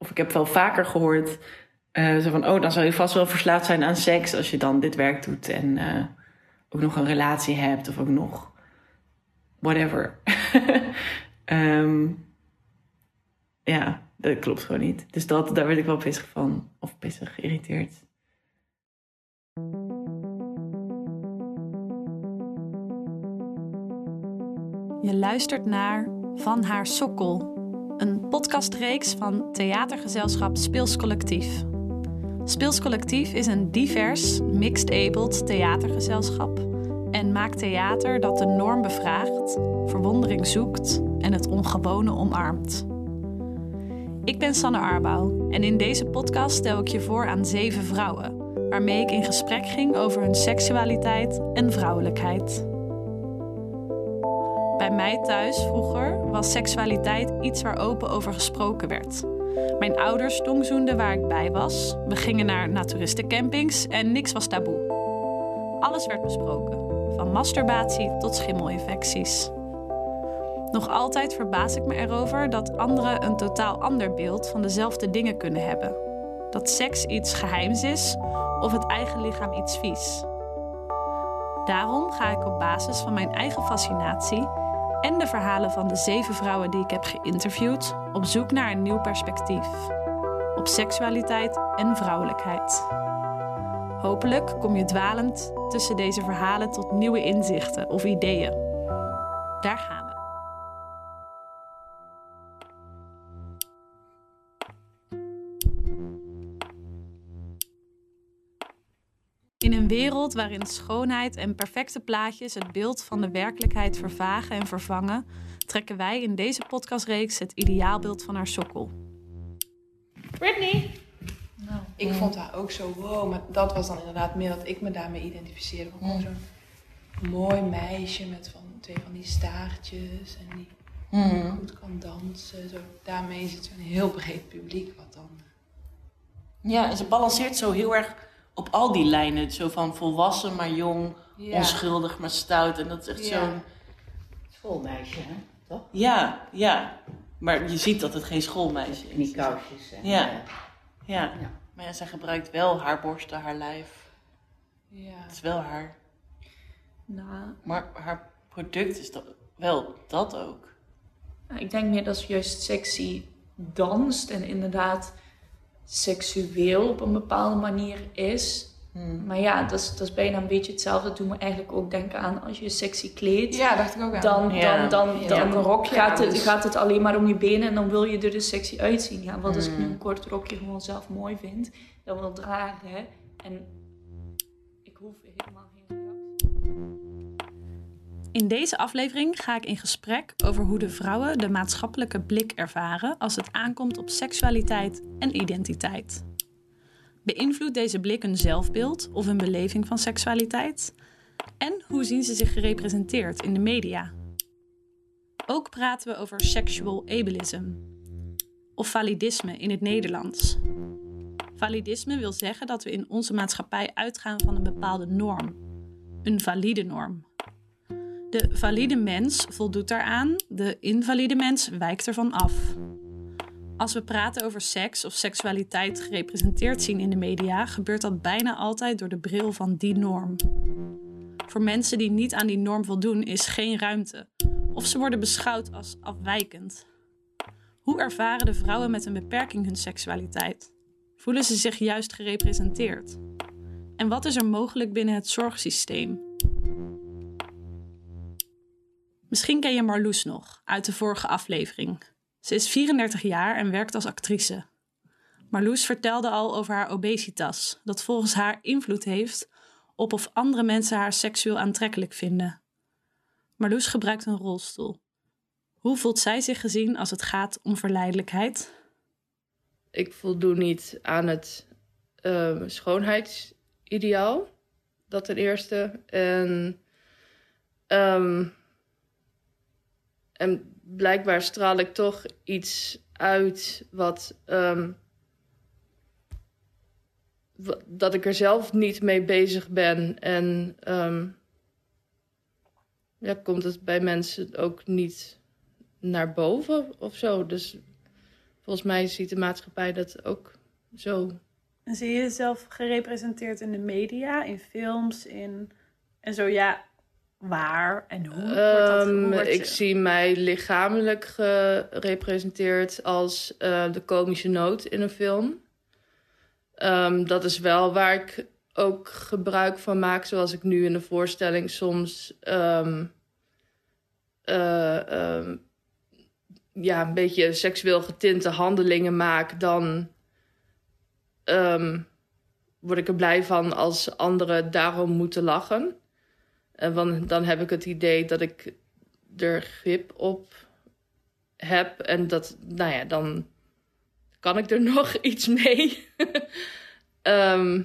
of ik heb wel vaker gehoord, uh, zo van, oh, dan zal je vast wel verslaafd zijn aan seks als je dan dit werk doet en uh, ook nog een relatie hebt of ook nog whatever. um, ja, dat klopt gewoon niet. Dus dat, daar werd ik wel pissig van, of pissig geïrriteerd. Je luistert naar Van Haar Sokkel, een podcastreeks van theatergezelschap Speels Collectief. Speels Collectief is een divers, mixed-abled theatergezelschap en maakt theater dat de norm bevraagt, verwondering zoekt en het ongewone omarmt. Ik ben Sanne Arbouw en in deze podcast stel ik je voor aan zeven vrouwen, waarmee ik in gesprek ging over hun seksualiteit en vrouwelijkheid. Bij mij thuis vroeger was seksualiteit iets waar open over gesproken werd. Mijn ouders tongzoenden waar ik bij was. We gingen naar naturistencampings en niks was taboe. Alles werd besproken, van masturbatie tot schimmelinfecties. Nog altijd verbaas ik me erover dat anderen een totaal ander beeld van dezelfde dingen kunnen hebben. Dat seks iets geheims is of het eigen lichaam iets vies. Daarom ga ik op basis van mijn eigen fascinatie en de verhalen van de zeven vrouwen die ik heb geïnterviewd op zoek naar een nieuw perspectief op seksualiteit en vrouwelijkheid. Hopelijk kom je dwalend tussen deze verhalen tot nieuwe inzichten of ideeën. Daar gaan we. In een wereld waarin schoonheid en perfecte plaatjes het beeld van de werkelijkheid vervagen en vervangen, trekken wij in deze podcastreeks het ideaalbeeld van haar sokkel. Britney! Nou, ik vond haar ook zo wow, maar dat was dan inderdaad meer dat ik me daarmee identificeerde. Gewoon mm. zo'n mooi meisje met van twee van die staartjes en die mm. goed kan dansen. Zo, daarmee is het zo'n heel breed publiek wat dan. Ja, en ze balanceert zo heel erg op al die lijnen. Zo van volwassen maar jong, onschuldig maar stout. En dat is echt ja. zo'n... Schoolmeisje, hè? Toch? Ja, ja. Maar je ziet dat het geen schoolmeisje is. Die kousjes. En, ja. ja. ja. Maar ja, zij gebruikt wel haar borsten, haar lijf. Ja. Het is wel haar. Nou. Maar haar product is dat, wel dat ook. Ik denk meer dat ze juist sexy danst en inderdaad seksueel op een bepaalde manier is. Hmm. Maar ja, dat is, dat is bijna een beetje hetzelfde. Dat doet me eigenlijk ook denken aan als je sexy kleedt. Ja, dacht ik ook aan. Dan, dan, dan, dan, dan gaat, het, dus- gaat het alleen maar om je benen en dan wil je er dus sexy uitzien. Ja, wat als ik nu hmm. een kort rokje gewoon zelf mooi vind, dan wil dragen. En In deze aflevering ga ik in gesprek over hoe de vrouwen de maatschappelijke blik ervaren als het aankomt op seksualiteit en identiteit. Beïnvloedt deze blik hun zelfbeeld of hun beleving van seksualiteit? En hoe zien ze zich gerepresenteerd in de media? Ook praten we over sexual ableism of validisme in het Nederlands. Validisme wil zeggen dat we in onze maatschappij uitgaan van een bepaalde norm, een valide norm. De valide mens voldoet daaraan, de invalide mens wijkt ervan af. Als we praten over seks of seksualiteit gerepresenteerd zien in de media, gebeurt dat bijna altijd door de bril van die norm. Voor mensen die niet aan die norm voldoen, is geen ruimte, of ze worden beschouwd als afwijkend. Hoe ervaren de vrouwen met een beperking hun seksualiteit? Voelen ze zich juist gerepresenteerd? En wat is er mogelijk binnen het zorgsysteem? Misschien ken je Marloes nog uit de vorige aflevering. Ze is 34 jaar en werkt als actrice. Marloes vertelde al over haar obesitas, dat volgens haar invloed heeft op of andere mensen haar seksueel aantrekkelijk vinden. Marloes gebruikt een rolstoel. Hoe voelt zij zich gezien als het gaat om verleidelijkheid? Ik voldoen niet aan het uh, schoonheidsideaal. Dat ten eerste. En um, en blijkbaar straal ik toch iets uit wat. Um, dat ik er zelf niet mee bezig ben. En um, ja, komt het bij mensen ook niet naar boven of zo. Dus volgens mij ziet de maatschappij dat ook zo. En zie je jezelf gerepresenteerd in de media, in films, in... En zo, ja, waar en hoe? wordt dat, hoe Ehm, wordt ik zie mij lichamelijk gerepresenteerd als eh, de komische noot in een film. Ehm, dat is wel waar ik ook gebruik van maak, zoals ik nu in de voorstelling soms ehm, eh, ja, een beetje seksueel getinte handelingen maak, dan word ik er blij van als anderen daarom moeten lachen. En dan, heb ik het idee dat ik er grip op heb. En dat, nou ja, dan kan ik er nog iets mee. Ehm,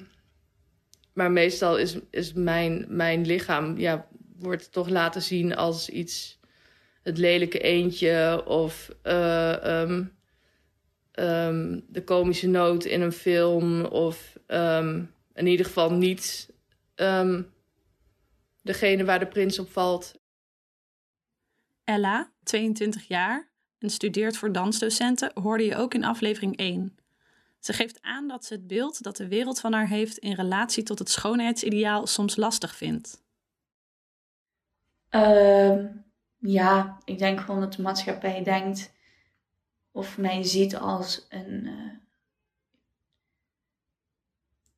maar meestal is, is mijn, mijn lichaam, ja, wordt toch laten zien als iets, het lelijke eendje of eh, ehm, ehm, de komische noot in een film. Of in ieder geval niet degene waar de prins op valt. Ella, 22 jaar en studeert voor dansdocenten, hoorde je ook in aflevering 1. Ze geeft aan dat ze het beeld dat de wereld van haar heeft in relatie tot het schoonheidsideaal soms lastig vindt. Ehm, ja, ik denk gewoon dat de maatschappij denkt of mij ziet als een, eh,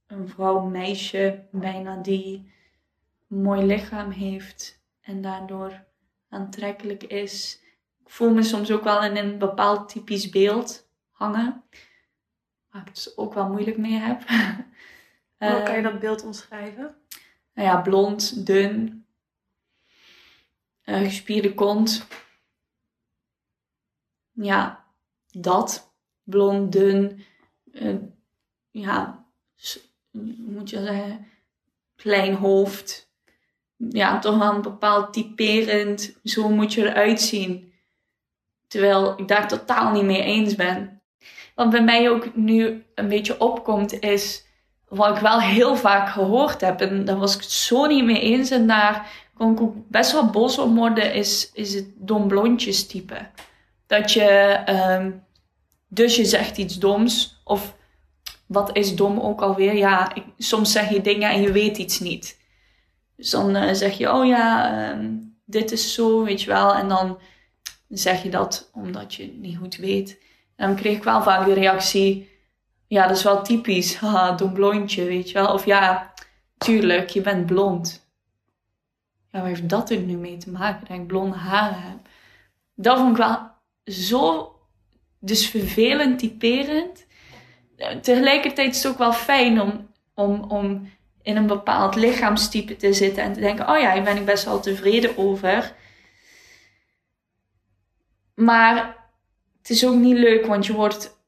een vrouw, meisje, bijna die mooi lichaam heeft en daardoor aantrekkelijk is. Ik voel me soms ook wel in een bepaald typisch beeld hangen, waar ik het dus ook wel moeilijk mee heb. Hoe kan je Eh, dat beeld omschrijven? nou ja, blond, dun, eh, gespierde kont. Ja, dat. Blond, dun. eh, ja, hoe moet je zeggen? Klein hoofd. Ja, toch wel een bepaald typerend. Zo moet je eruit zien. Terwijl ik daar totaal niet mee eens ben. Wat bij mij ook nu een beetje opkomt is wat ik wel heel vaak gehoord heb, en daar was ik het zo niet mee eens, en daar kon ik ook best wel boos om worden, is, is het dom blondjes type. Dat je, ehm, dus je zegt iets doms, of wat is dom ook alweer? Ja, ik, soms zeg je dingen en je weet iets niet. Dus dan eh, zeg je, oh ja, ehm, dit is zo, weet je wel, en dan zeg je dat omdat je het niet goed weet. En dan kreeg ik wel vaak de reactie, ja, dat is wel typisch. Haha, dom blondje, weet je wel. Of ja, tuurlijk, je bent blond. Ja, waar heeft dat er nu mee te maken dat ik blonde haren heb? Dat vond ik wel zo dus vervelend, typerend. Tegelijkertijd is het ook wel fijn om, om, om in een bepaald lichaamstype te zitten en te denken: oh ja, hier ben ik best wel tevreden over. Maar het is ook niet leuk, want je wordt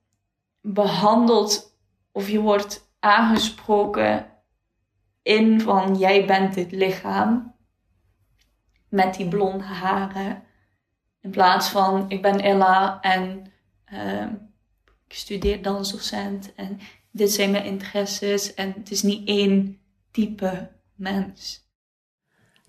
behandeld of je wordt aangesproken in van jij bent dit lichaam met die blonde haren. In plaats van ik ben Ella en ehm, ik studeer dansdocent en dit zijn mijn interesses en het is niet één type mens.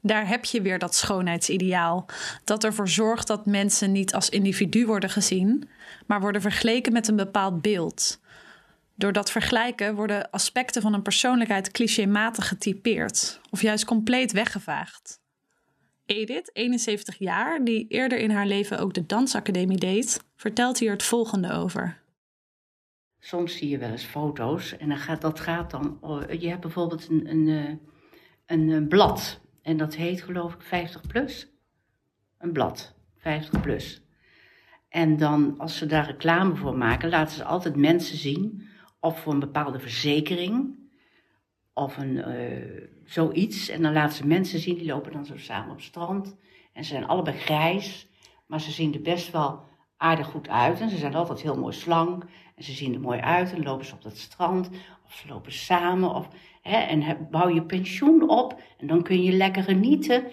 Daar heb je weer dat schoonheidsideaal. Dat ervoor zorgt dat mensen niet als individu worden gezien, maar worden vergeleken met een bepaald beeld. Door dat vergelijken worden aspecten van een persoonlijkheid clichématig getypeerd of juist compleet weggevaagd. Edith, 71 jaar, die eerder in haar leven ook de dansacademie deed, vertelt hier het volgende over. Soms zie je wel eens foto's en dan gaat, dat gaat dan. oh, Je hebt bijvoorbeeld een, een, eh, een, eh, blad en dat heet geloof ik 50 plus. Een blad, 50 plus. En dan, als ze daar reclame voor maken, laten ze altijd mensen zien. Of voor een bepaalde verzekering. Of een, eh, zoiets. En dan laten ze mensen zien, die lopen dan zo samen op het strand. En ze zijn allebei grijs. Maar ze zien er best wel aardig goed uit. En ze zijn altijd heel mooi slank. En ze zien er mooi uit. En lopen ze op dat strand. Of ze lopen samen. Of, hè, en bouw je pensioen op. En dan kun je lekker genieten.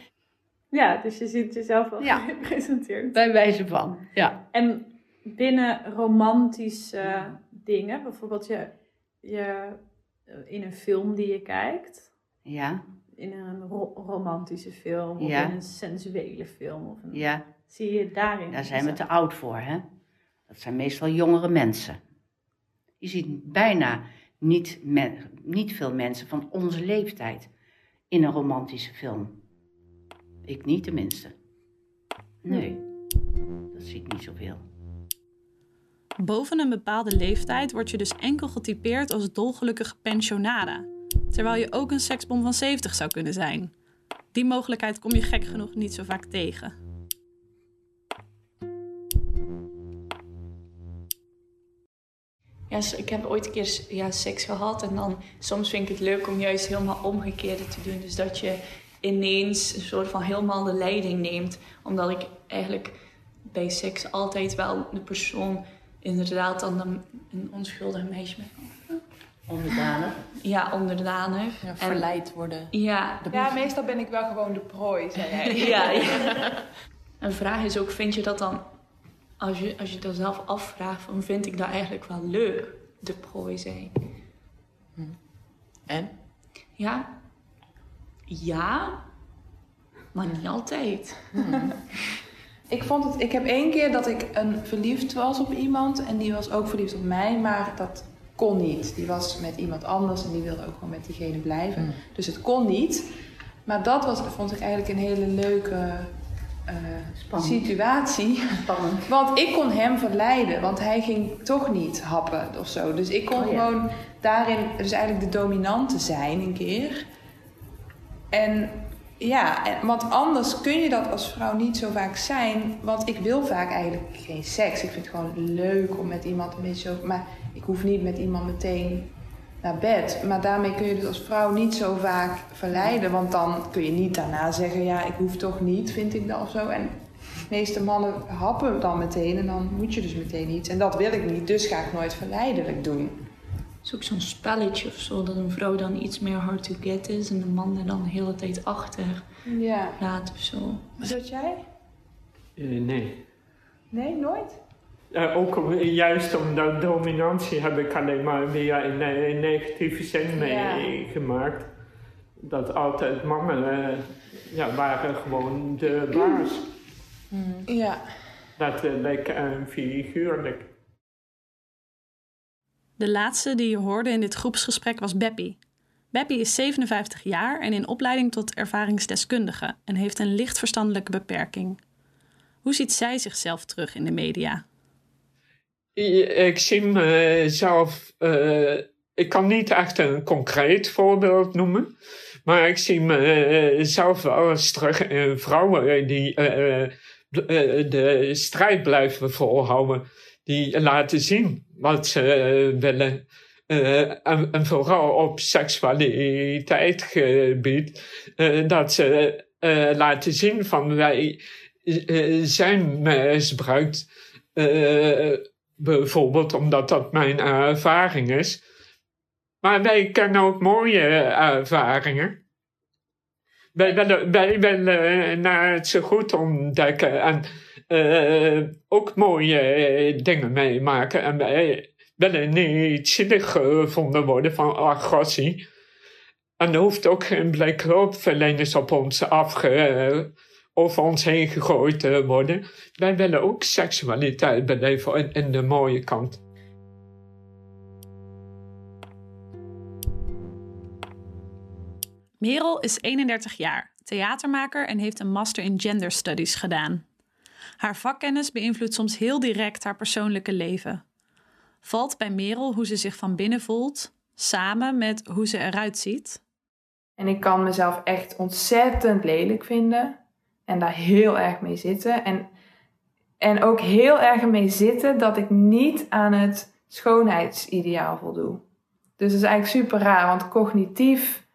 Ja, dus je ziet jezelf wel Ja. gepresenteerd. Bij wijze van. Ja. En binnen romantische dingen, bijvoorbeeld je, je, eh, in een film die je kijkt, Ja. in een ro- romantische film of Ja. in een sensuele film, of een, Ja. zie je daarin? Daar zijn we te oud voor, hè? Dat zijn meestal jongere mensen. Je ziet bijna niet, niet veel mensen van onze leeftijd in een romantische film. Ik niet tenminste. Nee, dat zie ik niet zoveel. Boven een bepaalde leeftijd word je dus enkel getypeerd als dolgelukkige pensionada, terwijl je ook een seksbom van 70 zou kunnen zijn. Die mogelijkheid kom je gek genoeg niet zo vaak tegen. Ja, ik heb ooit een keer ja, seks gehad en dan soms vind ik het leuk om juist helemaal omgekeerde te doen. Dus dat je ineens een soort van helemaal de leiding neemt. Omdat ik eigenlijk bij seks altijd wel de persoon inderdaad dan een, een onschuldig meisje ben. Onderdanig? Ja, onderdanig. Ja, verleid worden. Ja. ja, meestal ben ik wel gewoon de prooi, zei jij. ja, ja. Een vraag is ook, vind je dat dan, als je, als je dat zelf afvraagt, van vind ik dat eigenlijk wel leuk, de prooi zijn? Hm. En? Ja. Ja, maar niet altijd. Ik, vond het, ik heb één keer dat ik een, verliefd was op iemand en die was ook verliefd op mij, maar dat kon niet. Die was met iemand anders en die wilde ook gewoon met diegene blijven. Mm. Dus het kon niet. Maar dat was, vond ik eigenlijk een hele leuke uh, situatie. Spannend. Want ik kon hem verleiden, want hij ging toch niet happen of zo. Dus ik kon oh gewoon daarin, dus eigenlijk de dominante zijn een keer. En ja, want anders kun je dat als vrouw niet zo vaak zijn. Want ik wil vaak eigenlijk geen seks. Ik vind het gewoon leuk om met iemand een beetje zo. Maar ik hoef niet met iemand meteen naar bed. Maar daarmee kun je dus als vrouw niet zo vaak verleiden. Want dan kun je niet daarna zeggen: ja, ik hoef toch niet, vind ik dat of zo. En de meeste mannen happen dan meteen en dan moet je dus meteen iets. En dat wil ik niet, dus ga ik nooit verleidelijk doen is ook zo'n spelletje of zo, dat een vrouw dan iets meer hard to get is en de man er dan de hele tijd achter ja. laat of zo. Wat dat jij? Uh, nee. Nee, nooit? Uh, ook juist omdat dominantie heb ik alleen maar weer in, in negatieve zin meegemaakt. Dat altijd mannen uh, ja, waren gewoon de baas. Mm. Ja. Dat leek een figuurlijk. De laatste die je hoorde in dit groepsgesprek was Beppie. Beppie is 57 jaar en in opleiding tot ervaringsdeskundige en heeft een licht verstandelijke beperking. Hoe ziet zij zichzelf terug in de media? Ik zie mezelf. Uh, ik kan niet echt een concreet voorbeeld noemen. Maar ik zie mezelf wel eens terug in vrouwen die uh, de strijd blijven volhouden. Die laten zien wat ze eh, willen. En, vooral op seksualiteit gebied, dat ze laten zien van wij zijn misbruikt. Bijvoorbeeld omdat dat mijn ervaring is. Maar wij kennen ook mooie ervaringen. Wij willen, wij willen naar het zo goed ontdekken en ook mooie dingen meemaken. En wij willen niet zielig gevonden worden van agressie. En er hoeft ook geen blik hulpverleners op ons afge over ons heen gegooid te worden. Wij willen ook seksualiteit beleven in, in de mooie kant. Merel is 31 jaar, theatermaker en heeft een master in gender studies gedaan. Haar vakkennis beïnvloedt soms heel direct haar persoonlijke leven valt bij Merel hoe ze zich van binnen voelt, samen met hoe ze eruit ziet. En ik kan mezelf echt ontzettend lelijk vinden en daar heel erg mee zitten. En, en ook heel erg mee zitten dat ik niet aan het schoonheidsideaal voldoe. Dus dat is eigenlijk super raar, want cognitief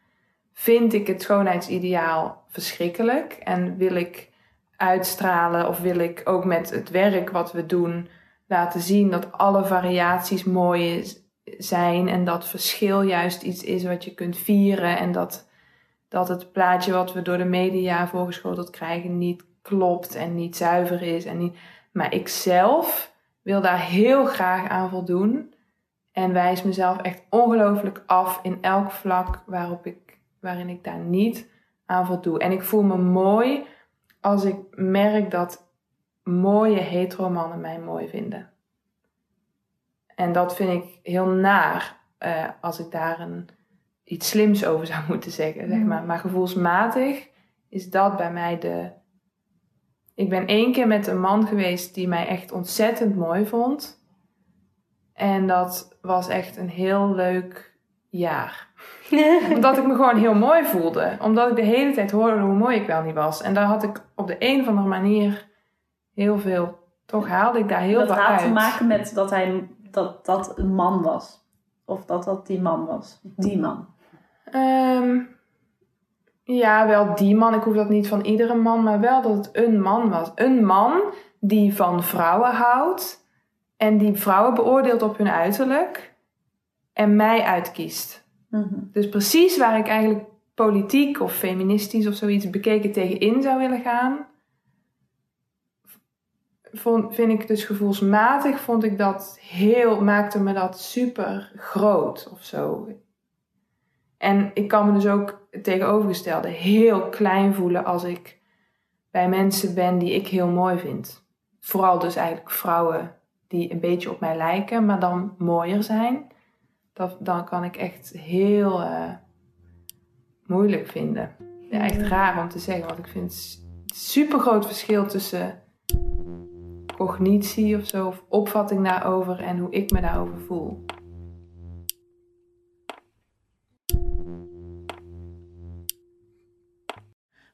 vind ik het schoonheidsideaal verschrikkelijk en wil ik uitstralen of wil ik ook met het werk wat we doen laten zien dat alle variaties mooi zijn en dat verschil juist iets is wat je kunt vieren en dat, dat het plaatje wat we door de media voorgeschoteld krijgen niet klopt en niet zuiver is. En niet, maar ik zelf wil daar heel graag aan voldoen en wijs mezelf echt ongelooflijk af in elk vlak waarop ik, waarin ik daar niet aan voldoe. En ik voel me mooi als ik merk dat mooie hetero mannen mij mooi vinden. En dat vind ik heel naar eh, als ik daar een, iets slims over zou moeten zeggen, zeg maar. Maar gevoelsmatig is dat bij mij de... Ik ben één keer met een man geweest die mij echt ontzettend mooi vond. En dat was echt een heel leuk jaar. Omdat ik me gewoon heel mooi voelde. Omdat ik de hele tijd hoorde hoe mooi ik wel niet was. En daar had ik op de een of andere manier heel veel... Toch haalde ik daar heel dat veel had uit. te maken met dat hij dat, dat een man was. Of dat dat die man was. Die man. Ehm, ja, wel die man. Ik hoef dat niet van iedere man, maar wel dat het een man was. Een man die van vrouwen houdt en die vrouwen beoordeelt op hun uiterlijk en mij uitkiest. Mhm. Dus precies waar ik eigenlijk politiek of feministisch of zoiets bekeken tegenin zou willen gaan, vond, vind ik dus gevoelsmatig, vond ik dat heel, maakte me dat super groot of zo. En ik kan me dus ook het tegenovergestelde heel klein voelen als ik bij mensen ben die ik heel mooi vind. Vooral dus eigenlijk vrouwen die een beetje op mij lijken, maar dan mooier zijn. Dat, dan kan ik echt heel eh, moeilijk vinden. Ja, echt raar om te zeggen, want ik vind het super groot verschil tussen cognitie of zo, of opvatting daarover en hoe ik me daarover voel.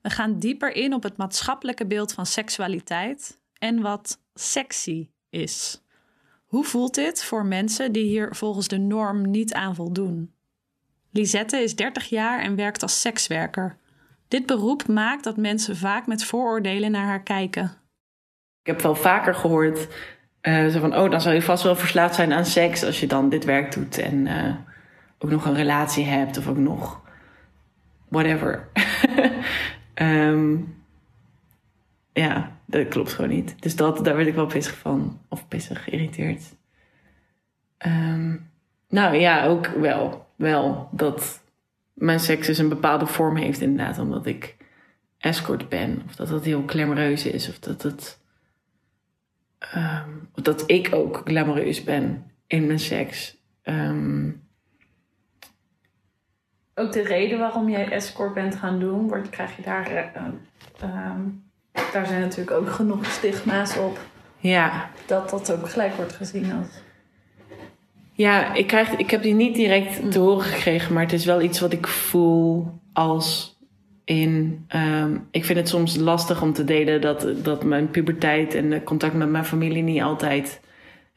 We gaan dieper in op het maatschappelijke beeld van seksualiteit en wat sexy is. Hoe voelt dit voor mensen die hier volgens de norm niet aan voldoen? Lisette is 30 jaar en werkt als sekswerker. Dit beroep maakt dat mensen vaak met vooroordelen naar haar kijken. Ik heb wel vaker gehoord, eh, zo van, oh, dan zal je vast wel verslaafd zijn aan seks als je dan dit werk doet en eh, ook nog een relatie hebt of ook nog whatever. Ehm, ja, dat klopt gewoon niet. Dus dat, daar werd ik wel pissig van, of pissig geïrriteerd. Ehm, nou ja, ook wel, wel dat mijn seks dus een bepaalde vorm heeft inderdaad, omdat ik escort ben. Of dat dat heel glamoureus is, of dat het... ehm, of dat ik ook glamoureus ben in mijn seks. Ehm, Ook de reden waarom jij escort bent gaan doen, wordt, krijg je daar. ehm, daar zijn natuurlijk ook genoeg stigma's op. ja, Dat dat ook gelijk wordt gezien als. Ja, ik, krijg, ik heb die niet direct te horen gekregen, maar het is wel iets wat ik voel als in. ehm, ik vind het soms lastig om te delen dat, dat mijn puberteit en de contact met mijn familie niet altijd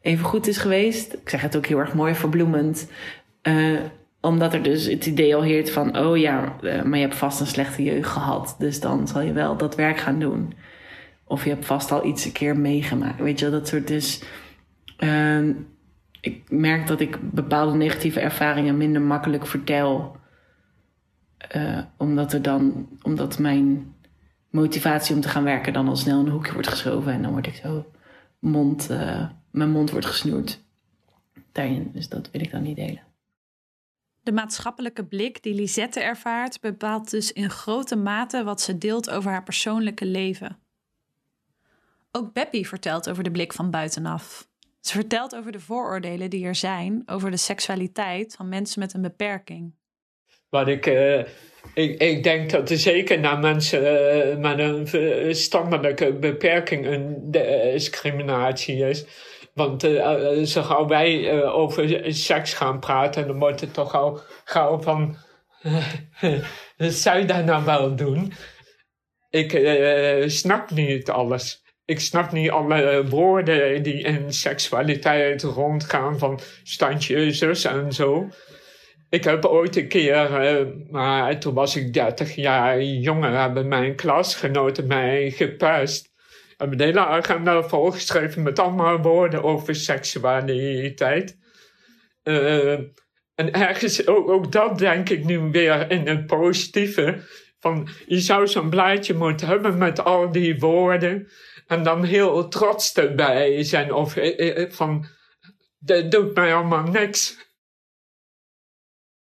even goed is geweest. Ik zeg het ook heel erg mooi verbloemend. eh, omdat er dus het idee al heert van: oh ja, eh, maar je hebt vast een slechte jeugd gehad. Dus dan zal je wel dat werk gaan doen. Of je hebt vast al iets een keer meegemaakt. Weet je, dat soort dus. ehm, ik merk dat ik bepaalde negatieve ervaringen minder makkelijk vertel. Eh, omdat er dan, omdat mijn motivatie om te gaan werken dan al snel in een hoekje wordt geschoven. En dan word ik zo mond, eh, mijn mond wordt gesnoerd. Daarin, dus dat wil ik dan niet delen. De maatschappelijke blik die Lisette ervaart bepaalt dus in grote mate wat ze deelt over haar persoonlijke leven. Ook Beppie vertelt over de blik van buitenaf. Ze vertelt over de vooroordelen die er zijn over de seksualiteit van mensen met een beperking. Wat ik, eh, ik, ik denk dat er zeker naar mensen eh, met een verstandelijke beperking een eh, discriminatie is. Want eh, eh, zo gauw wij eh, over seks gaan praten, dan wordt het toch al gauw van. zou je dat nou wel doen? Ik snap niet alles. Ik snap niet alle woorden die in seksualiteit rondgaan, van standje en zo. Ik heb ooit een keer, maar toen was ik 30 jaar jonger, hebben mijn klasgenoten mij gepest. Hebben de hele agenda volgeschreven met allemaal woorden over seksualiteit. Eh, en ergens ook, ook dat denk ik nu weer in het positieve. Van, je zou zo'n blaadje moeten hebben met al die woorden. En dan heel trots erbij zijn. Of eh, eh, van, dat doet mij allemaal niks.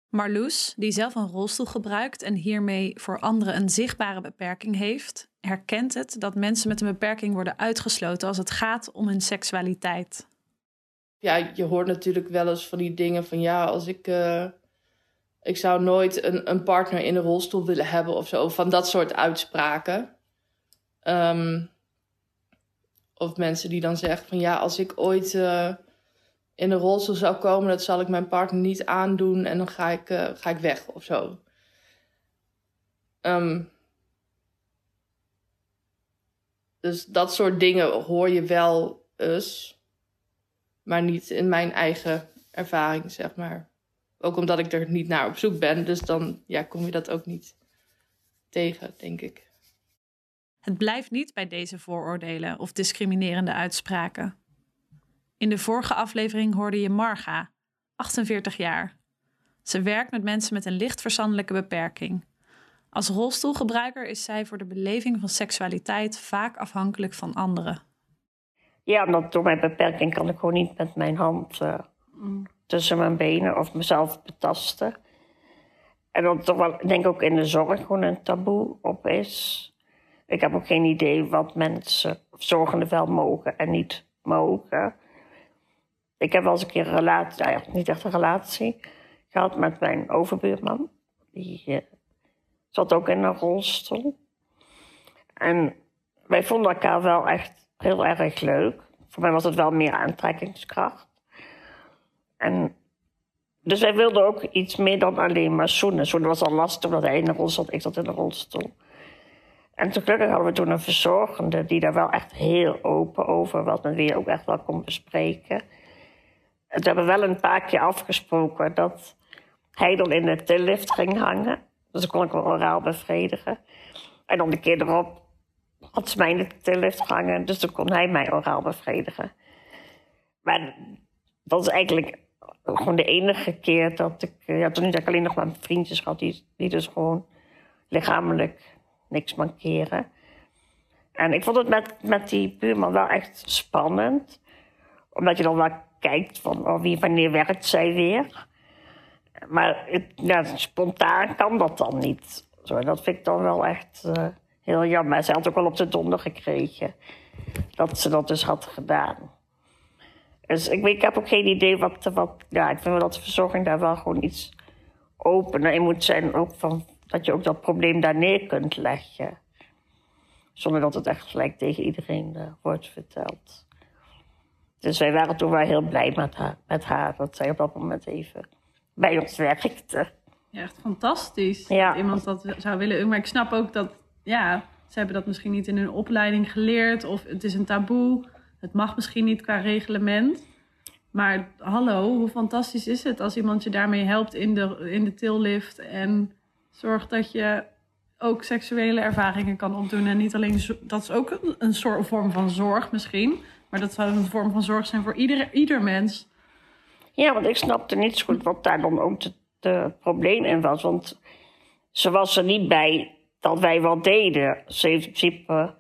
Marloes, die zelf een rolstoel gebruikt en hiermee voor anderen een zichtbare beperking heeft, herkent het dat mensen met een beperking worden uitgesloten als het gaat om hun seksualiteit. ja, je hoort natuurlijk wel eens van die dingen van ja, als ik. eh, ik zou nooit een, een partner in een rolstoel willen hebben of zo. Van dat soort uitspraken. Ehm, of mensen die dan zeggen van ja, als ik ooit eh, in een rolstoel zou komen, dat zal ik mijn partner niet aandoen en dan ga ik, eh, ga ik weg of zo. Ehm, dus dat soort dingen hoor je wel eens, maar niet in mijn eigen ervaring, zeg maar. Ook omdat ik er niet naar op zoek ben, dus dan ja, kom je dat ook niet tegen, denk ik. Het blijft niet bij deze vooroordelen of discriminerende uitspraken. In de vorige aflevering hoorde je Marga, 48 jaar. Ze werkt met mensen met een licht verstandelijke beperking. Als rolstoelgebruiker is zij voor de beleving van seksualiteit vaak afhankelijk van anderen. Ja, omdat door mijn beperking kan ik gewoon niet met mijn hand eh, tussen mijn benen of mezelf betasten. En dat er wel, ik denk ook in de zorg gewoon een taboe op is. Ik heb ook geen idee wat mensen, zorgenden wel mogen en niet mogen. Ik heb wel eens een keer een relatie, nou ja, niet echt een relatie, gehad met mijn overbuurman. Die eh, zat ook in een rolstoel. En wij vonden elkaar wel echt heel erg leuk. Voor mij was het wel meer aantrekkingskracht. En dus wij wilden ook iets meer dan alleen maar zoenen. Zoenen was al lastig, omdat hij in een rolstoel zat, ik zat in een rolstoel. En toen gelukkig hadden we toen een verzorgende die daar wel echt heel open over was. En die ook echt wel kon bespreken. En hebben wel een paar keer afgesproken dat hij dan in de tillift ging hangen. Dus dan kon ik wel oraal bevredigen. En dan de keer erop had ze mij in de tillift. Dus dan kon hij mij oraal bevredigen. Maar dat is eigenlijk gewoon de enige keer dat ik... Ja, toen heb ik alleen nog maar vriendjes gehad die, die dus gewoon lichamelijk niks mankeren. En ik vond het met, met die buurman wel echt spannend. Omdat je dan wel kijkt van oh, wie, wanneer werkt zij weer. Maar spontaan kan dat dan niet. Zo, dat vind ik dan wel echt eh, heel jammer. Ze had ook wel op de donder gekregen dat ze dat dus had gedaan. Dus ik, ik heb ook geen idee wat, wat... Ja, ik vind wel dat de verzorging daar wel gewoon iets opener in moet zijn. Ook van, dat je ook dat probleem daar neer kunt leggen. Zonder dat het echt gelijk tegen iedereen eh, wordt verteld. Dus wij waren toen wel heel blij met haar, met haar dat zij op dat moment even bij ons werkte. Ja, echt fantastisch. Ja. Dat iemand dat zou willen. Maar ik snap ook dat, ja, ze hebben dat misschien niet in hun opleiding geleerd. Of het is een taboe. Het mag misschien niet qua reglement. Maar hallo, hoe fantastisch is het als iemand je daarmee helpt in de, in de tillift. En zorgt dat je ook seksuele ervaringen kan opdoen. En niet alleen, dat is ook een, een soort vorm van zorg misschien. Maar dat zou een vorm van zorg zijn voor ieder, ieder mens. Ja, want ik snapte niet zo goed wat daar dan ook het probleem in was. Want ze was er niet bij dat wij wat deden. Ze heeft in principe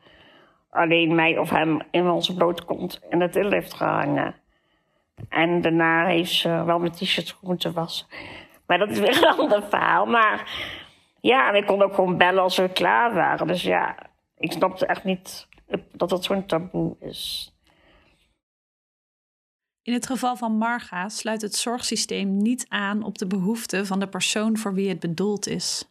alleen mij of hem in onze blote kont in het lift gehangen. En daarna heeft ze wel mijn t-shirts moeten wassen. Maar dat is weer een ander verhaal. Maar ja, en ik kon ook gewoon bellen als we klaar waren. Dus ja, ik snapte echt niet dat dat zo'n taboe is. In het geval van Marga sluit het zorgsysteem niet aan op de behoeften van de persoon voor wie het bedoeld is.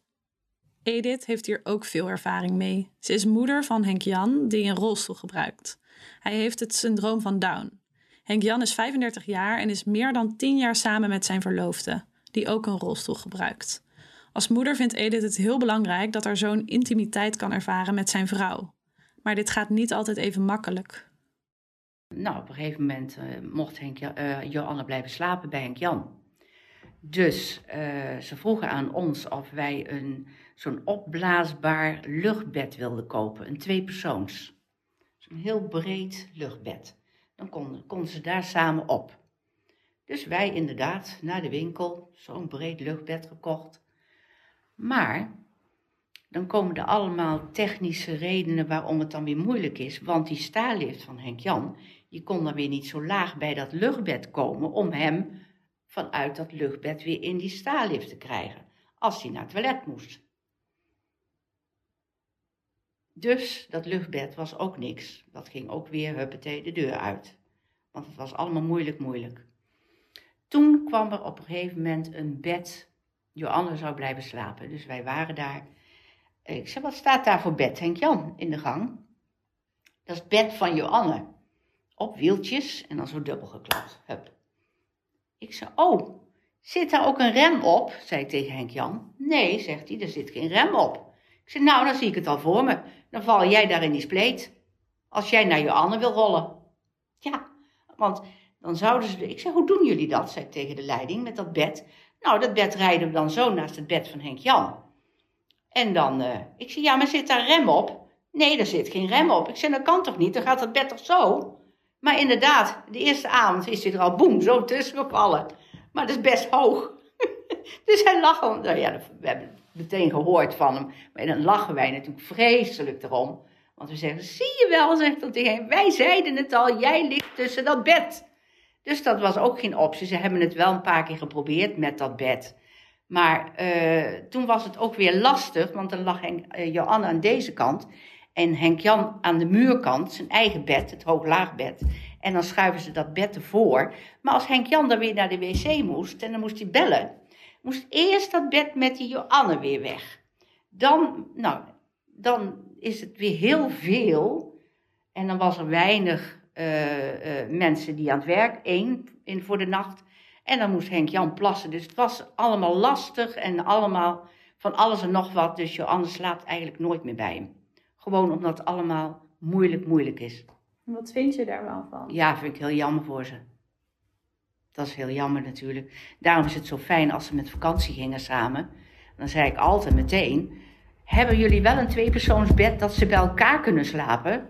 Edith heeft hier ook veel ervaring mee. Ze is moeder van Henk Jan, die een rolstoel gebruikt. Hij heeft het syndroom van Down. Henk Jan is 35 jaar en is meer dan 10 jaar samen met zijn verloofde, die ook een rolstoel gebruikt. Als moeder vindt Edith het heel belangrijk dat er zo'n intimiteit kan ervaren met zijn vrouw. Maar dit gaat niet altijd even makkelijk. Nou, op een gegeven moment eh, mocht Henk, eh, Johanna blijven slapen bij Henk Jan. Dus eh, ze vroegen aan ons of wij een, zo'n opblaasbaar luchtbed wilden kopen, een tweepersoons. Zo'n heel breed luchtbed. Dan konden, konden ze daar samen op. Dus wij inderdaad naar de winkel, zo'n breed luchtbed gekocht. Maar dan komen er allemaal technische redenen waarom het dan weer moeilijk is. Want die staallift van Henk Jan, die kon dan weer niet zo laag bij dat luchtbed komen om hem vanuit dat luchtbed weer in die staallift te krijgen. Als hij naar het toilet moest. Dus dat luchtbed was ook niks. Dat ging ook weer huppatee de deur uit. Want het was allemaal moeilijk, moeilijk. Toen kwam er op een gegeven moment een bed. Joanne zou blijven slapen. Dus wij waren daar. Ik zei, wat staat daar voor bed, Henk-Jan, in de gang? Dat is het bed van Joanne. Op wieltjes en dan zo dubbel geklapt. Hup. Ik zei, oh, zit daar ook een rem op? zei ik tegen Henk-Jan. Nee, zegt hij, er zit geen rem op. Ik zei, nou, dan zie ik het al voor me. Dan val jij daar in die spleet. Als jij naar Joanne wil rollen. Ja, want dan zouden ze... Ik zei, hoe doen jullie dat? zei ik tegen de leiding, met dat bed. Nou, dat bed rijden we dan zo naast het bed van Henk-Jan. En dan, uh, ik zei, ja, maar zit daar rem op? Nee, daar zit geen rem op. Ik zei, dat kan toch niet? Dan gaat het bed toch zo? Maar inderdaad, de eerste avond is hij er al boem, zo tussen gevallen. Maar dat is best hoog. dus hij lachte. Nou ja, we hebben meteen gehoord van hem. Maar dan lachen wij natuurlijk vreselijk erom. Want we zeggen, zie je wel, zegt dat tegen wij zeiden het al, jij ligt tussen dat bed. Dus dat was ook geen optie. Ze hebben het wel een paar keer geprobeerd met dat bed. Maar uh, toen was het ook weer lastig, want dan lag uh, Johanna aan deze kant en Henk-Jan aan de muurkant, zijn eigen bed, het hooglaagbed. En dan schuiven ze dat bed ervoor. Maar als Henk-Jan dan weer naar de wc moest, en dan moest hij bellen, moest eerst dat bed met die Joanne weer weg. Dan, nou, dan is het weer heel veel. En dan was er weinig uh, uh, mensen die aan het werk, één in voor de nacht. En dan moest Henk-Jan plassen. Dus het was allemaal lastig en allemaal van alles en nog wat. Dus Joanne slaapt eigenlijk nooit meer bij hem. Gewoon omdat het allemaal moeilijk, moeilijk is. Wat vind je daar wel van? Ja, vind ik heel jammer voor ze. Dat is heel jammer natuurlijk. Daarom is het zo fijn als ze met vakantie gingen samen. Dan zei ik altijd meteen: Hebben jullie wel een tweepersoonsbed dat ze bij elkaar kunnen slapen?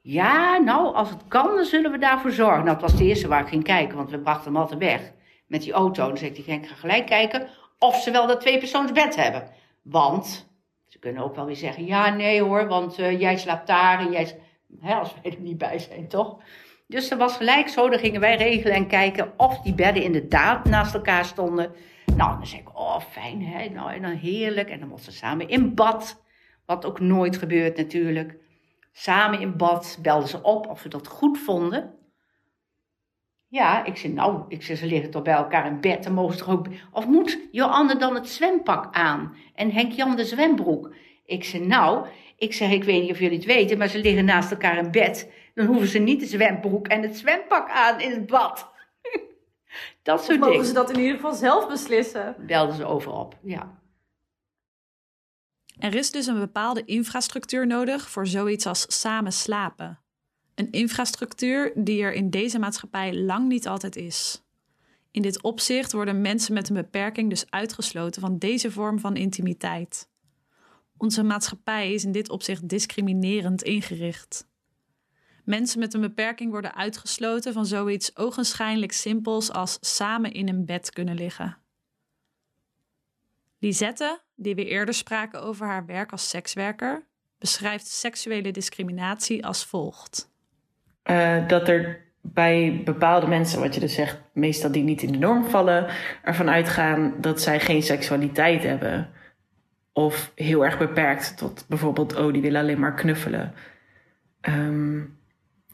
Ja, nou, als het kan, dan zullen we daarvoor zorgen. Nou, dat was het eerste waar ik ging kijken, want we brachten hem altijd weg met die auto. Dan zei ik: Ik ga gelijk kijken of ze wel dat tweepersoonsbed hebben. Want ze kunnen ook wel weer zeggen: Ja, nee hoor, want uh, jij slaapt daar en jij. Hè, als wij er niet bij zijn, toch? Dus dat was gelijk zo, dan gingen wij regelen en kijken of die bedden inderdaad naast elkaar stonden. Nou, dan zei ik, oh fijn hè, nou en dan heerlijk. En dan mochten ze samen in bad, wat ook nooit gebeurt natuurlijk. Samen in bad, belden ze op of ze dat goed vonden. Ja, ik zei, nou, ik zei, ze liggen toch bij elkaar in bed, dan mogen ze toch ook... Of moet Joanne dan het zwempak aan en Henk-Jan de zwembroek? Ik zei, nou, ik zeg, ik weet niet of jullie het weten, maar ze liggen naast elkaar in bed. Dan hoeven ze niet de zwembroek en het zwempak aan in het bad. dat soort mogen dingen. ze dat in ieder geval zelf beslissen? Belden ze over op, ja. Er is dus een bepaalde infrastructuur nodig voor zoiets als samen slapen. Een infrastructuur die er in deze maatschappij lang niet altijd is. In dit opzicht worden mensen met een beperking dus uitgesloten van deze vorm van intimiteit. Onze maatschappij is in dit opzicht discriminerend ingericht. Mensen met een beperking worden uitgesloten van zoiets ogenschijnlijk simpels als samen in een bed kunnen liggen. Lisette, die we eerder spraken over haar werk als sekswerker, beschrijft seksuele discriminatie als volgt. Uh, dat er bij bepaalde mensen, wat je dus zegt, meestal die niet in de norm vallen, ervan uitgaan dat zij geen seksualiteit hebben. Of heel erg beperkt tot bijvoorbeeld, oh, die willen alleen maar knuffelen. Um,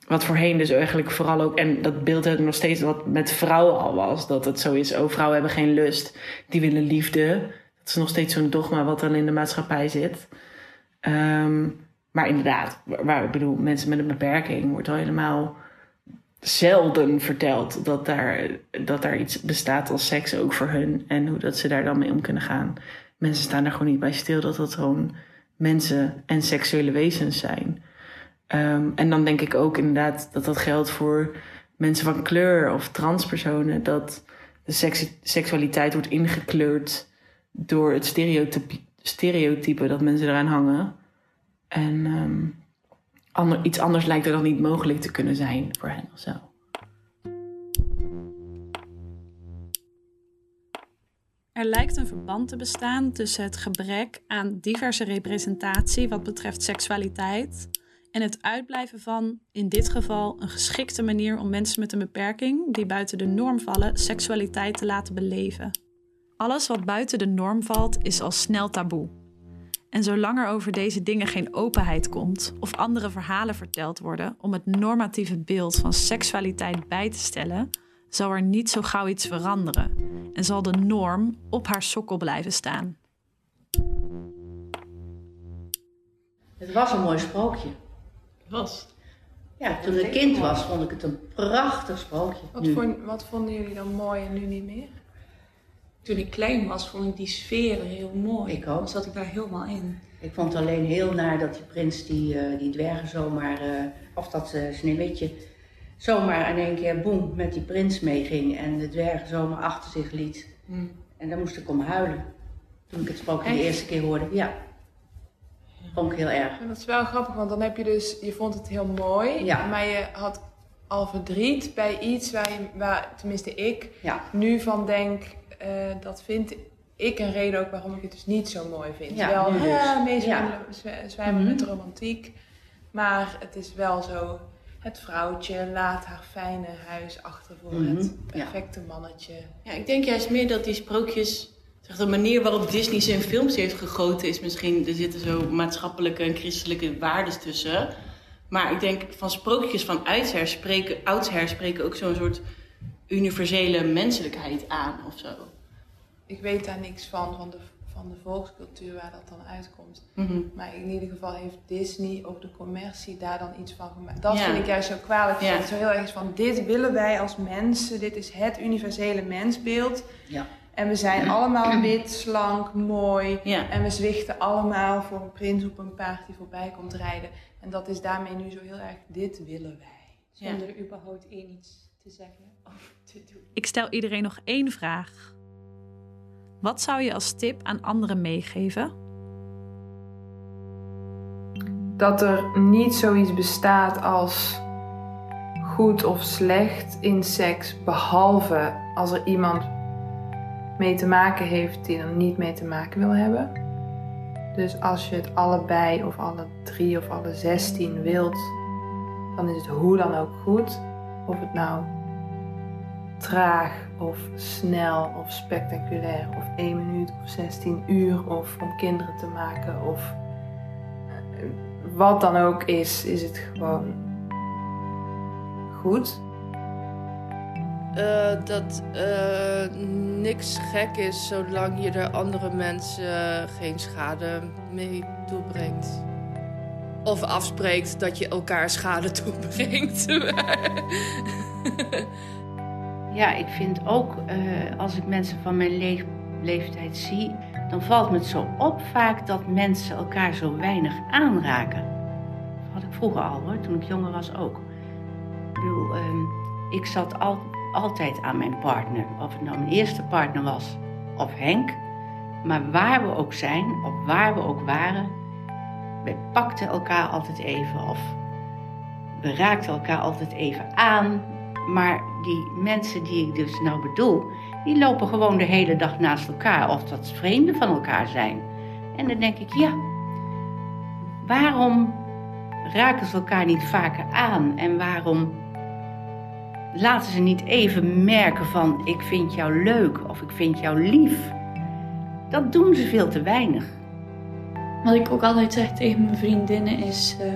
wat voorheen dus eigenlijk vooral ook, en dat beeld ik nog steeds wat met vrouwen al was, dat het zo is, oh, vrouwen hebben geen lust, die willen liefde. Dat is nog steeds zo'n dogma wat dan in de maatschappij zit. Um, maar inderdaad, waar ik bedoel, mensen met een beperking wordt al helemaal zelden verteld dat daar, dat daar iets bestaat als seks ook voor hun en hoe dat ze daar dan mee om kunnen gaan. Mensen staan er gewoon niet bij stil dat dat gewoon mensen en seksuele wezens zijn. Um, en dan denk ik ook inderdaad dat dat geldt voor mensen van kleur of transpersonen. Dat de seks seksualiteit wordt ingekleurd door het stereotype, stereotype dat mensen eraan hangen. En ander, iets anders lijkt er dan niet mogelijk te kunnen zijn voor hen of zo. Er lijkt een verband te bestaan tussen het gebrek aan diverse representatie wat betreft seksualiteit en het uitblijven van, in dit geval, een geschikte manier om mensen met een beperking die buiten de norm vallen, seksualiteit te laten beleven. Alles wat buiten de norm valt is al snel taboe. En zolang er over deze dingen geen openheid komt of andere verhalen verteld worden om het normatieve beeld van seksualiteit bij te stellen, zal er niet zo gauw iets veranderen en zal de norm op haar sokkel blijven staan. Het was een mooi sprookje. Was. Ja, toen ik kind was, vond ik het een prachtig sprookje. Wat, Nu. vond- wat vonden jullie dan mooi en nu niet meer? Toen ik klein was, vond ik die sfeer heel mooi. Ik ook. Dan zat ik daar helemaal in. Ik vond het alleen heel naar dat die prins die, eh, die dwergen zomaar, eh, of dat uh, sneeuwwitje, zomaar in één keer boem met die prins meeging en de dwergen zomaar achter zich liet. En daar moest ik om huilen. Toen ik het sprookje de eerste keer hoorde. Ja. Vond ik heel erg. En dat is wel grappig, want dan heb je dus, je vond het heel mooi, Ja. maar je had al verdriet bij iets waar, je, waar tenminste ik, Ja. nu van denk, eh, dat vind ik een reden ook waarom ik het dus niet zo mooi vind. Ja, wel nu dus. Ja. zwa- zwijmen Mhm. met romantiek, maar het is wel zo, het vrouwtje laat haar fijne huis achter voor Mhm, het ja. perfecte mannetje. Ja, ik denk juist meer dat die sprookjes. Zeg, de manier waarop Disney zijn films heeft gegoten is misschien. Er zitten zo maatschappelijke en christelijke waarden tussen. Maar ik denk van sprookjes van oudsher spreken, oudsher spreken ook zo'n soort universele menselijkheid aan of zo. Ik weet daar niks van, van de, van de volkscultuur waar dat dan uitkomt. Mhm. Maar in ieder geval heeft Disney of de commercie daar dan iets van gemaakt. Dat Ja. vind ik juist zo kwalijk. Ja. Zo heel erg is van, dit willen wij als mensen. Dit is het universele mensbeeld. Ja. En we zijn allemaal wit, slank, mooi. Ja. En we zwichten allemaal voor een prins op een paard die voorbij komt rijden. En dat is daarmee nu zo heel erg, dit willen wij. Zonder er überhaupt één iets te zeggen. Ik stel iedereen nog één vraag. Wat zou je als tip aan anderen meegeven? dat er niet zoiets bestaat als goed of slecht in seks, behalve als er iemand mee te maken heeft die er niet mee te maken wil hebben. Dus als je het allebei of alle drie of alle zestien wilt, dan is het hoe dan ook goed. Of het nou traag of snel of spectaculair of één minuut of 16 uur of om kinderen te maken of eh, wat dan ook is, is het gewoon goed. Eh, dat eh, niks gek is zolang je er andere mensen geen schade mee toebrengt. Of afspreekt dat je elkaar schade toebrengt. Ja, ik vind ook eh, als ik mensen van mijn le- leeftijd zie, dan valt me het zo op vaak dat mensen elkaar zo weinig aanraken. Dat had ik vroeger al hoor, toen ik jonger was ook. Ik bedoel, ehm, ik zat al, altijd aan mijn partner. Of het nou mijn eerste partner was of Henk. Maar waar we ook zijn, of waar we ook waren, we pakten elkaar altijd even. Of we raakten elkaar altijd even aan. Maar die mensen die ik dus nou bedoel, die lopen gewoon de hele dag naast elkaar. Of dat vreemden van elkaar zijn. En dan denk ik, ja, waarom raken ze elkaar niet vaker aan? En waarom laten ze niet even merken van, ik vind jou leuk of ik vind jou lief? Dat doen ze veel te weinig. Wat ik ook altijd zeg tegen mijn vriendinnen is... eh,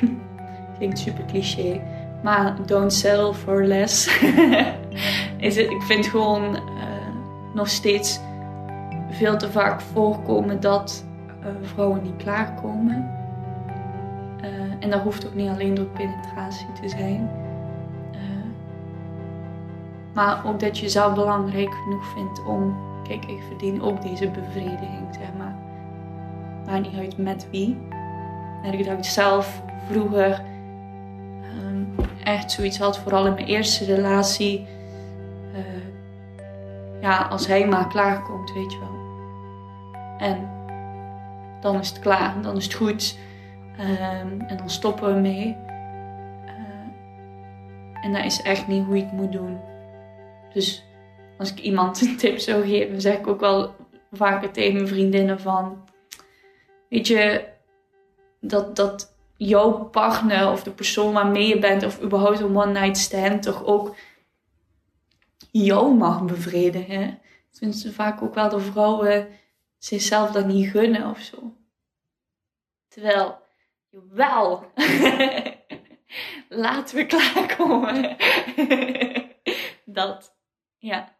klinkt super cliché. Maar don't settle for less. is het, ik vind gewoon eh, nog steeds veel te vaak voorkomen dat eh, vrouwen niet klaarkomen. Eh, en dat hoeft ook niet alleen door penetratie te zijn. Maar ook dat je jezelf belangrijk genoeg vindt om... Kijk, ik verdien ook deze bevrediging, zeg maar. Maakt niet uit met wie. En ik ik zelf vroeger echt zoiets had, vooral in mijn eerste relatie. eh, ja, als hij maar klaarkomt, weet je wel. En dan is het klaar, dan is het goed. Ehm, en dan stoppen we mee. Eh, en dat is echt niet hoe je het moet doen. Dus als ik iemand een tip zou geven, zeg ik ook wel vaker tegen mijn vriendinnen van... Weet je, dat, dat jouw partner of de persoon waarmee je bent... of überhaupt een one-night stand toch ook jou mag bevredigen. Ik vind ze vaak ook wel de vrouwen zichzelf dat niet gunnen of zo. Terwijl, jawel, laten we klaarkomen. dat, ja.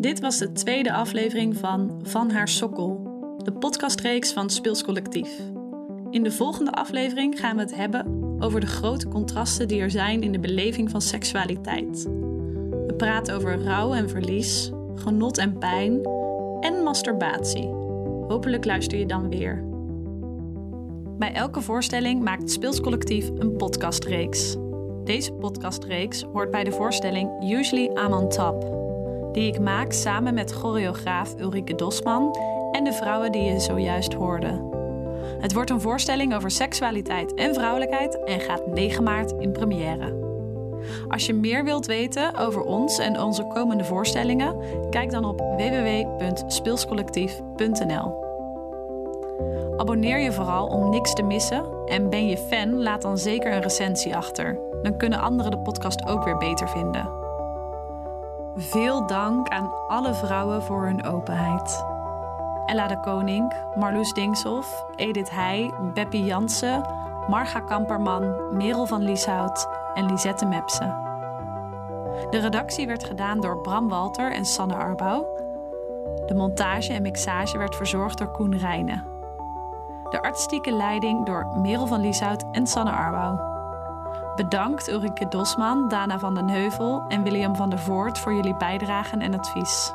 Dit was de tweede aflevering van Van haar sokkel, de podcastreeks van Speels Collectief. In de volgende aflevering gaan we het hebben over de grote contrasten die er zijn in de beleving van seksualiteit. We praten over rouw en verlies, genot en pijn en masturbatie. Hopelijk luister je dan weer. Bij elke voorstelling maakt Speels Collectief een podcastreeks. Deze podcastreeks hoort bij de voorstelling Usually I'm on Top, die ik maak samen met choreograaf Ulrike Dosman en de vrouwen die je zojuist hoorde. Het wordt een voorstelling over seksualiteit en vrouwelijkheid en gaat 9 maart in première. Als je meer wilt weten over ons en onze komende voorstellingen, kijk dan op www.speelscollectief.nl. Abonneer je vooral om niks te missen en ben je fan, laat dan zeker een recensie achter. Dan kunnen anderen de podcast ook weer beter vinden. Veel dank aan alle vrouwen voor hun openheid. Ella de Koning, Marloes Dingshoff, Edith Heij, Beppie Jansen, Marga Kamperman, Merel van Lieshout en Lisette Mepsen. De redactie werd gedaan door Bram Walter en Sanne Arbouw. De montage en mixage werd verzorgd door Koen Rijnen. De artistieke leiding door Merel van Lieshout en Sanne Arbouw. Bedankt Ulrike Dosman, Dana van den Heuvel en William van der Voort voor jullie bijdragen en advies.